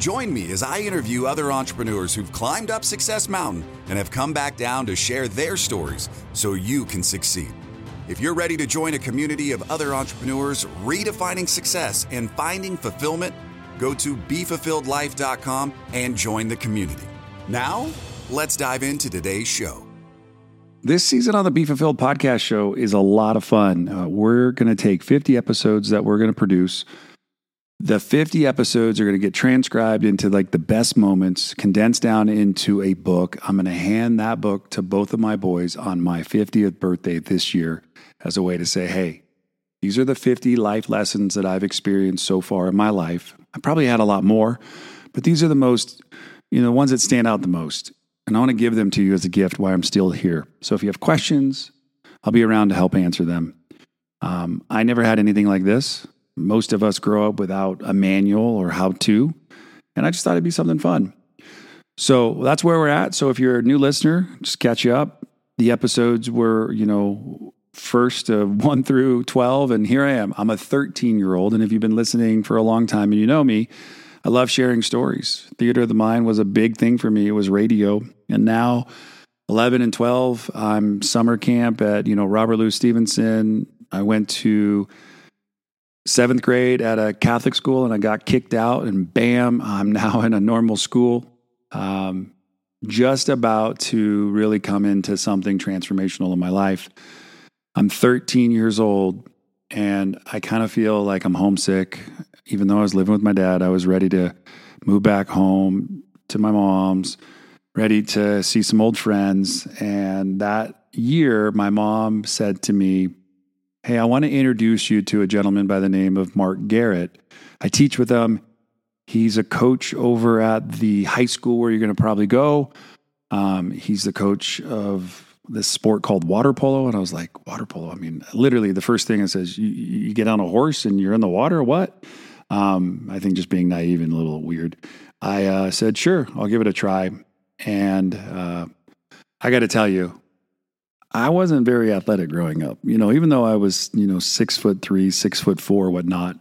Join me as I interview other entrepreneurs who've climbed up Success Mountain and have come back down to share their stories so you can succeed. If you're ready to join a community of other entrepreneurs redefining success and finding fulfillment, go to BeFulfilledLife.com and join the community. Now, let's dive into today's show. This season on the Be Fulfilled podcast show is a lot of fun. Uh, we're going to take 50 episodes that we're going to produce the 50 episodes are going to get transcribed into like the best moments, condensed down into a book. I'm going to hand that book to both of my boys on my 50th birthday this year as a way to say, hey, these are the 50 life lessons that I've experienced so far in my life. I probably had a lot more, but these are the most, you know, the ones that stand out the most. And I want to give them to you as a gift while I'm still here. So if you have questions, I'll be around to help answer them. Um, I never had anything like this. Most of us grow up without a manual or how to. And I just thought it'd be something fun. So that's where we're at. So if you're a new listener, just catch you up. The episodes were, you know, first uh, 1 through 12 and here I am. I'm a 13 year old and if you've been listening for a long time and you know me, I love sharing stories. Theater of the mind was a big thing for me. It was radio. And now 11 and 12, I'm summer camp at, you know, Robert Louis Stevenson. I went to seventh grade at a Catholic school and I got kicked out, and bam, I'm now in a normal school. Um, just about to really come into something transformational in my life. I'm 13 years old and I kind of feel like I'm homesick. Even though I was living with my dad, I was ready to move back home to my mom's, ready to see some old friends. And that year, my mom said to me, Hey, I want to introduce you to a gentleman by the name of Mark Garrett. I teach with him. He's a coach over at the high school where you're going to probably go. Um, he's the coach of this sport called water polo. And I was like, water polo? I mean, literally, the first thing it says, you, you get on a horse and you're in the water? What? Um, I think just being naive and a little weird. I uh, said, sure, I'll give it a try. And uh, I got to tell you, I wasn't very athletic growing up. You know, even though I was, you know, six foot three, six foot four, whatnot,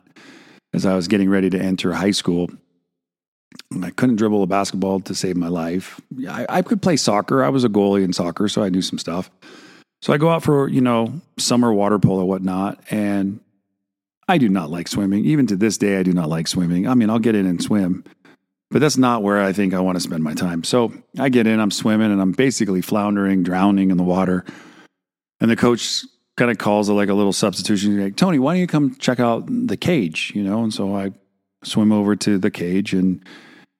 as I was getting ready to enter high school, I couldn't dribble a basketball to save my life. I, I could play soccer. I was a goalie in soccer, so I knew some stuff. So I go out for, you know, summer water polo, whatnot, and I do not like swimming. Even to this day, I do not like swimming. I mean, I'll get in and swim, but that's not where I think I want to spend my time. So I get in, I'm swimming, and I'm basically floundering, drowning in the water. And the coach kind of calls it like a little substitution. He's like, Tony, why don't you come check out the cage? You know, and so I swim over to the cage, and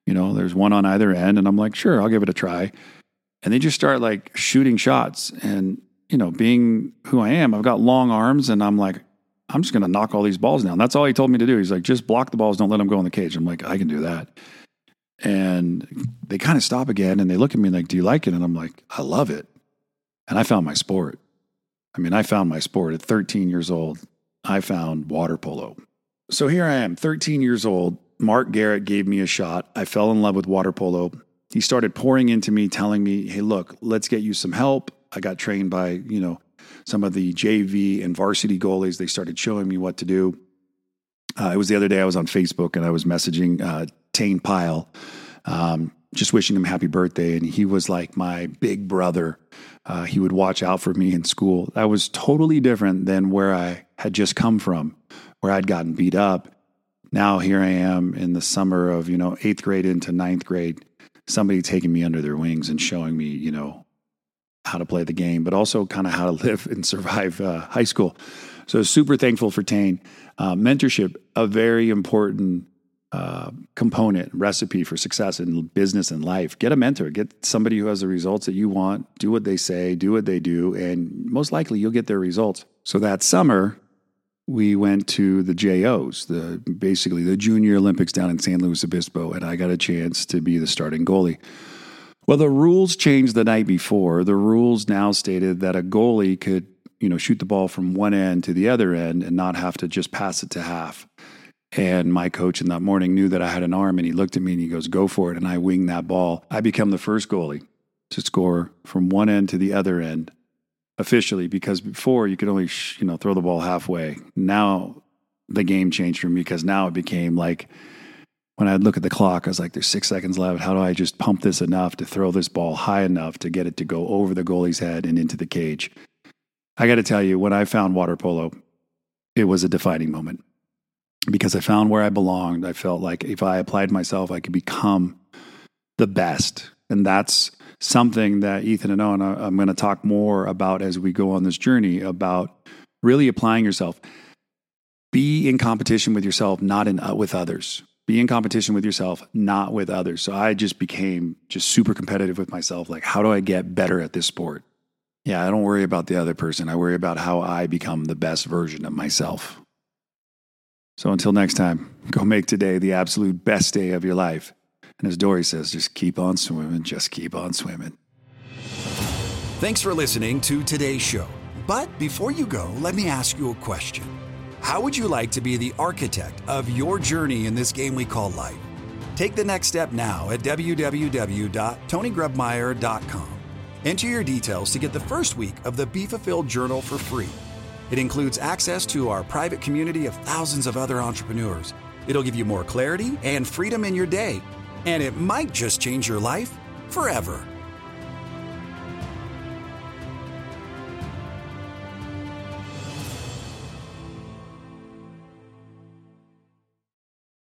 you know, there's one on either end, and I'm like, sure, I'll give it a try. And they just start like shooting shots, and you know, being who I am, I've got long arms, and I'm like, I'm just going to knock all these balls down. That's all he told me to do. He's like, just block the balls, don't let them go in the cage. I'm like, I can do that. And they kind of stop again and they look at me like, Do you like it? And I'm like, I love it. And I found my sport. I mean, I found my sport at 13 years old. I found water polo. So here I am, 13 years old. Mark Garrett gave me a shot. I fell in love with water polo. He started pouring into me, telling me, Hey, look, let's get you some help. I got trained by, you know, some of the JV and varsity goalies. They started showing me what to do. Uh, it was the other day I was on Facebook and I was messaging uh, Tane Pyle, um, just wishing him happy birthday. And he was like my big brother. Uh, he would watch out for me in school. That was totally different than where I had just come from, where I'd gotten beat up. Now here I am in the summer of, you know, eighth grade into ninth grade, somebody taking me under their wings and showing me, you know, how to play the game, but also kind of how to live and survive uh, high school. So super thankful for Tane. Uh, mentorship, a very important uh, component recipe for success in business and life. Get a mentor, get somebody who has the results that you want, do what they say, do what they do, and most likely you'll get their results. So that summer, we went to the JOs, the basically the Junior Olympics down in San Luis Obispo, and I got a chance to be the starting goalie. Well, the rules changed the night before. The rules now stated that a goalie could you know, shoot the ball from one end to the other end and not have to just pass it to half. And my coach in that morning knew that I had an arm and he looked at me and he goes, Go for it. And I winged that ball. I become the first goalie to score from one end to the other end officially because before you could only, you know, throw the ball halfway. Now the game changed for me because now it became like, when I'd look at the clock, I was like, there's six seconds left. How do I just pump this enough to throw this ball high enough to get it to go over the goalie's head and into the cage? I got to tell you, when I found water polo, it was a defining moment because I found where I belonged. I felt like if I applied myself, I could become the best. And that's something that Ethan and Owen, I'm going to talk more about as we go on this journey about really applying yourself. Be in competition with yourself, not in uh, with others be in competition with yourself, not with others. So I just became just super competitive with myself. Like, how do I get better at this sport? Yeah, I don't worry about the other person. I worry about how I become the best version of myself. So until next time, go make today the absolute best day of your life. And as Dory says, just keep on swimming, just keep on swimming. Thanks for listening to today's show. But before you go, let me ask you a question. How would you like to be the architect of your journey in this game we call life? Take the next step now at www.tonygrebmeyer.com. Enter your details to get the first week of the Be Fulfilled Journal for free. It includes access to our private community of thousands of other entrepreneurs. It'll give you more clarity and freedom in your day, and it might just change your life forever.